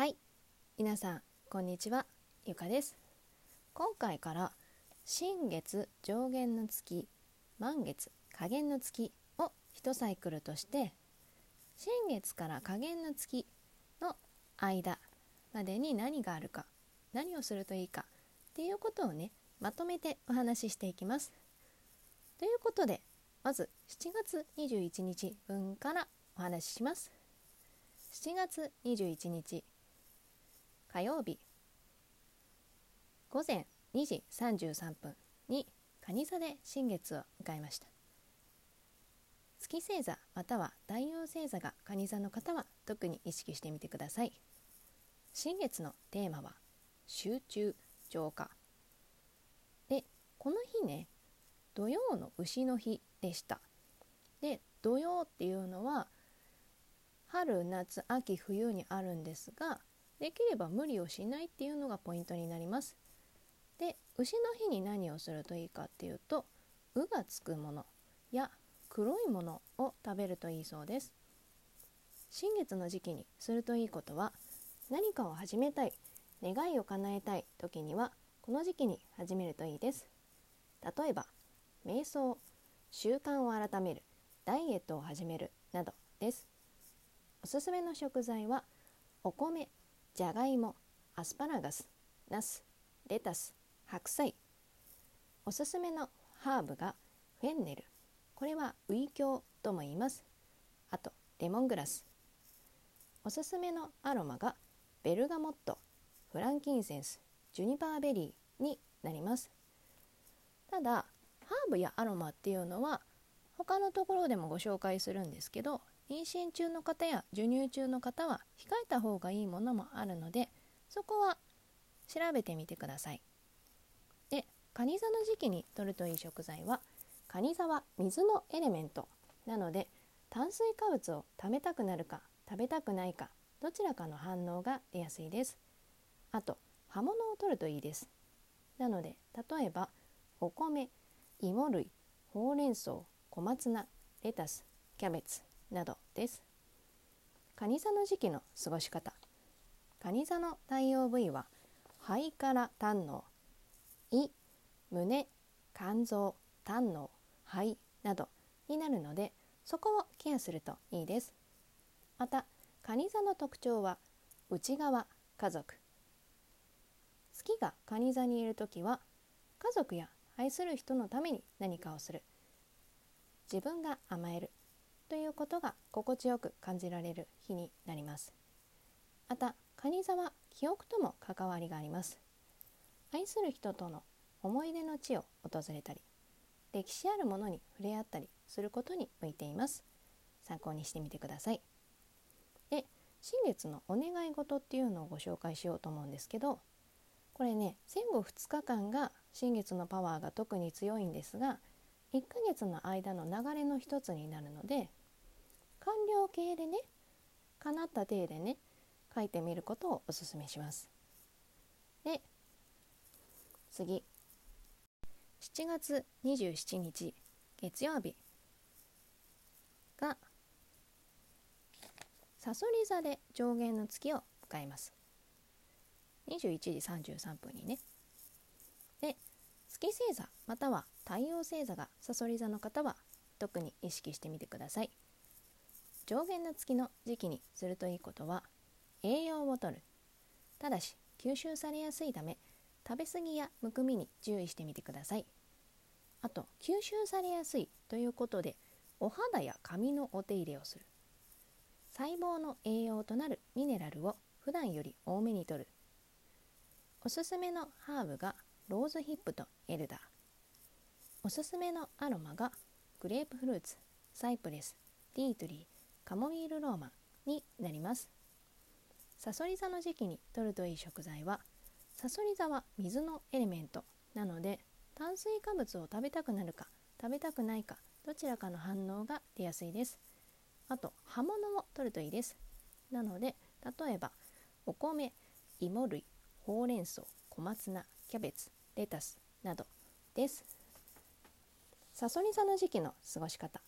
はい。皆さんこんにちは。ゆかです。今回から新月上限の月満月下限の月を一サイクルとして新月から下限の月の間までに何があるか何をするといいかっていうことをねまとめてお話ししていきます。ということでまず7月21日分からお話しします。7月21日火曜日。午前2時33分に蟹座で新月を迎えました。月星座または太陽星座が蟹座の方は特に意識してみてください。新月のテーマは集中浄化。でこの日ね土曜の牛の日でした。で土曜っていうのは春夏秋冬にあるんですができれば無理をしないっていうのがポイントになります。で牛の日に何をするといいかっていうと「う」がつくものや黒いものを食べるといいそうです。新月の時期にするといいことは何かを始めたい願いを叶えたい時にはこの時期に始めるといいです。例えば瞑想習慣を改めるダイエットを始めるなどですおすすめの食材はお米じゃがいもアスパラガスナスレタス白菜。おすすめのハーブがフェンネル。これはウイキョウとも言います。あとレモングラス。おすすめのアロマがベルガモットフランキンセンスジュニパーベリーになります。ただハーブやアロマっていうのは他のところでもご紹介するんですけど妊娠中の方や授乳中の方は控えた方がいいものもあるのでそこは調べてみてください。で蟹座の時期に摂るといい食材は蟹座は水のエレメントなので炭水化物を食べたくなるか食べたくないかどちらかの反応が出やすいです。あと葉物を摂るといいです。なので例えばお米芋類ほうれん草小松菜レタスキャベツなどです。蟹座の時期の過ごし方。蟹座の太陽部位は肺から胆の胃胸肝臓胆の肺などになるのでそこをケアするといいです。また蟹座の特徴は内側家族。月が蟹座にいる時は家族や愛する人のために何かをする。自分が甘える。ということが心地よく感じられる日になります。また蟹座は記憶とも関わりがあります。愛する人との思い出の地を訪れたり歴史あるものに触れ合ったりすることに向いています。参考にしてみてください。で新月のお願い事っていうのをご紹介しようと思うんですけどこれね前後2日間が新月のパワーが特に強いんですが1ヶ月の間の流れの一つになるので完了形でね叶った体でね書いてみることをおすすめします。で次。7月27日月曜日。がさそり座で上限の月を迎えます。21時33分にね。で月星座または太陽星座がさそり座の方は特に意識してみてください。上限の月の時期にするといいことは栄養をとる。ただし吸収されやすいため食べ過ぎやむくみに注意してみてください。あと吸収されやすいということでお肌や髪のお手入れをする。細胞の栄養となるミネラルを普段より多めにとる。おすすめのハーブがローズヒップとエルダー。おすすめのアロマがグレープフルーツサイプレスティートリーカモミールローマンになります。さそり座の時期に摂るといい食材はさそり座は水のエレメントなので炭水化物を食べたくなるか食べたくないかどちらかの反応が出やすいです。あと葉物を摂るといいです。なので例えばお米芋類ほうれん草小松菜キャベツレタスなどです。さそり座の時期の過ごし方。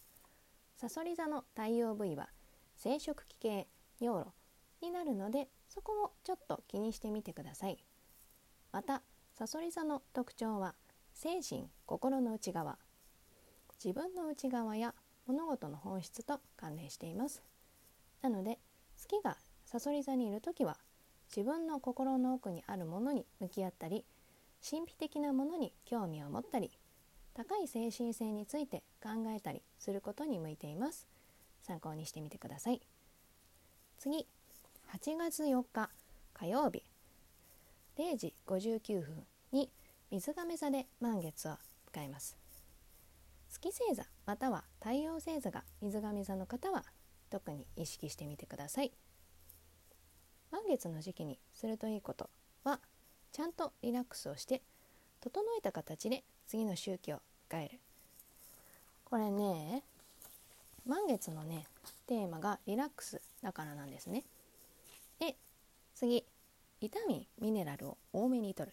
さそり座の太陽部位は生殖器系尿路になるのでそこをちょっと気にしてみてください。またさそり座の特徴は精神心の内側自分の内側や物事の本質と関連しています。なので月がさそり座にいる時は自分の心の奥にあるものに向き合ったり神秘的なものに興味を持ったり高い精神性について考えたりすることに向いています。参考にしてみてください。次8月4日火曜日。0時59分に水亀座で満月を迎えます。月星座または太陽星座が水亀座の方は特に意識してみてください。満月の時期にするといいことはちゃんとリラックスをして整えた形で次の周期を迎える。これね満月のねテーマがリラックスだからなんですね。で次ビタミンミネラルを多めにとる。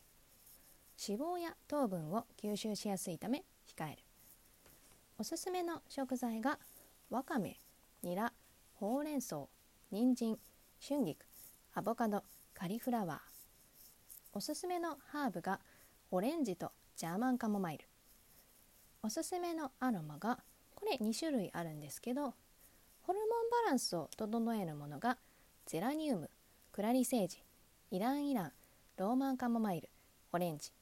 脂肪や糖分を吸収しやすいため控える。おすすめの食材がわかめニラほうれん草人参春菊アボカドカリフラワー。おすすめのハーブがオレンジとジャーマンカモマイル。おすすめのアロマがこれ2種類あるんですけどホルモンバランスを整えるものがゼラニウムクラリセージイランイランローマンカモマイルオレンジ。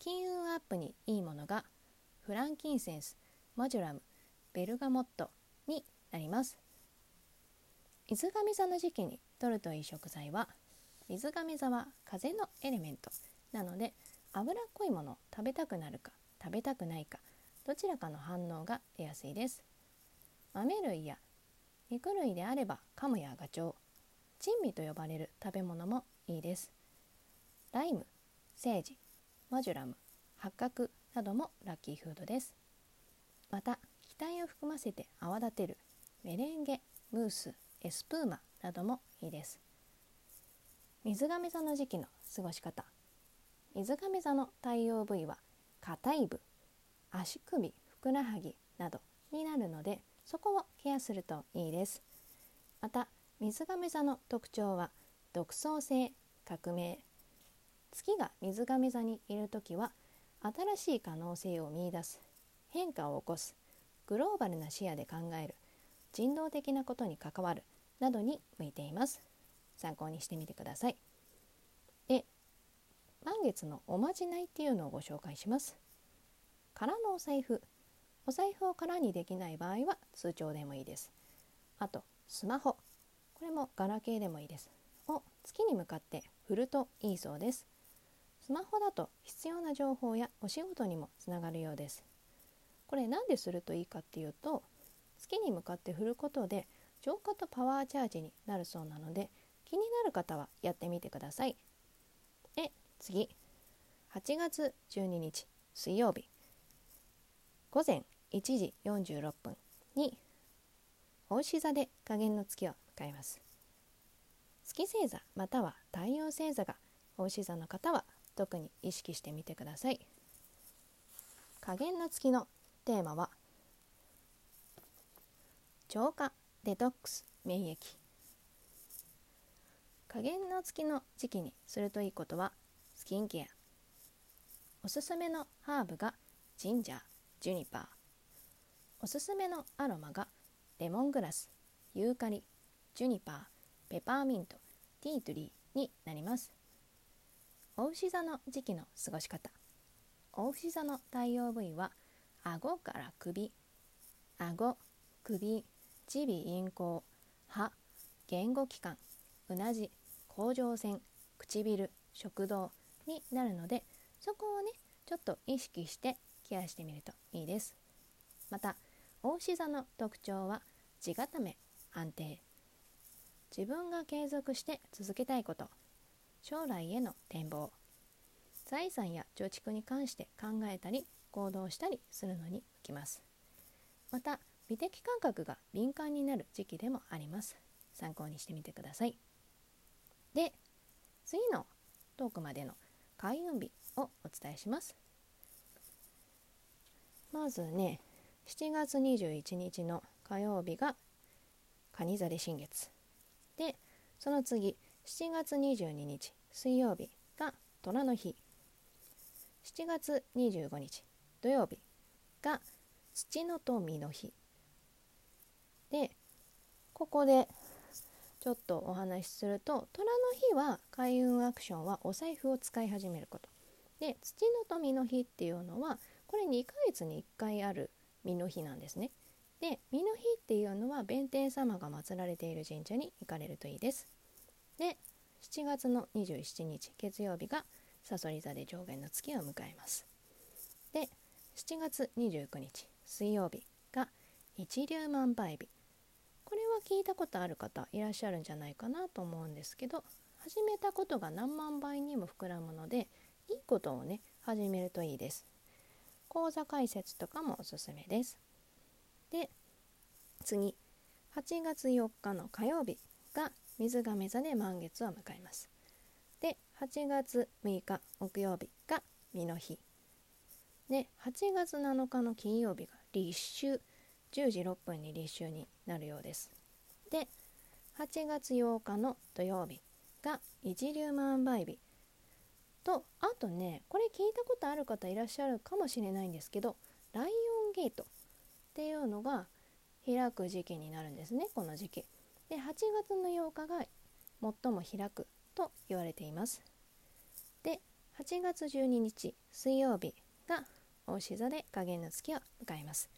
金運アップにいいものがフランキンセンスマジュラムベルガモットになります。水上座の時期に取るといい食材は水上座は風のエレメントなので脂っこいもの食べたくなるか食べたくないかどちらかの反応が出やすいです。豆類や肉類であればカモやガチョウ珍味と呼ばれる食べ物もいいです。ライムセージマジュラム八角などもラッキーフードです。また気体を含ませて泡立てるメレンゲムースエスプーマなどもいいです。水亀座の時期の過ごし方水亀座の太陽部位は硬い部足首ふくらはぎなどになるのでそこをケアするといいです。また水亀座の特徴は独創性革命。月が水亀座にいる時は新しい可能性を見いだす。変化を起こす。グローバルな視野で考える。人道的なことに関わる。などに向いています。参考にしてみてください。で満月のおまじないっていうのをご紹介します。空のお財布。お財布を空にできない場合は通帳でもいいです。あとスマホ。これもガラケーでもいいです。を月に向かって振るといいそうです。スマホだと必要な情報やお仕事にもつながるようです。これ何でするといいかっていうと月に向かって振ることで浄化とパワーチャージになるそうなので気になる方はやってみてください。次。8月12日水曜日。午前1時46分に牡牛座で加減の月を迎えます。月星座または太陽星座が牡牛座の方は特に意識してみてください。加減の月のテーマは浄化デトックス免疫。加減の月の時期にするといいことはスキンケア。おすすめのハーブがジンジャージュニパー。おすすめのアロマがレモングラスユーカリジュニパーペパーミントティートリーになります。お牛座の時期の過ごし方。お牛座の太陽部位は顎から首顎首耳鼻咽喉歯言語器官うなじ甲状腺唇食道になるのでそこをねちょっと意識してケアしてみるといいです。また大牛座の特徴は地固め安定。自分が継続して続けたいこと。将来への展望。財産や貯蓄に関して考えたり行動したりするのに向きます。また美的感覚が敏感になる時期でもあります。参考にしてみてください。で次のトークまでの開運日をお伝えします。まずね7月21日の火曜日が蟹座で新月。でその次7月22日水曜日が虎の日。7月25日土曜日が土の富の日。でここでちょっとお話しすると虎の日は開運アクションはお財布を使い始めること。で土の富の日っていうのはこれ2ヶ月に1回ある実の日なんですね。で実の日っていうのは弁天様が祀られている神社に行かれるといいです。で7月の27日月曜日がさそり座で上限の月を迎えます。で7月29日水曜日が一粒万倍日。聞いたことある方いらっしゃるんじゃないかなと思うんですけど始めたことが何万倍にも膨らむのでいいことをね始めるといいです。講座解説とかもおすすめです。で次。8月4日の火曜日が水亀座で満月を迎えます。で8月6日木曜日が実の日。で8月7日の金曜日が立秋。10時6分に立秋になるようです。で8月8日の土曜日が一粒万倍日。とあとねこれ聞いたことある方いらっしゃるかもしれないんですけどライオンゲートっていうのが開く時期になるんですねこの時期。で8月の8日が最も開くと言われています。で8月12日水曜日が大志座で加減の月を迎えます。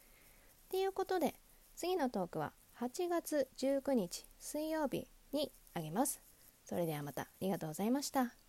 ということで次のトークは8月19日水曜日にあげます。それではまた。ありがとうございました。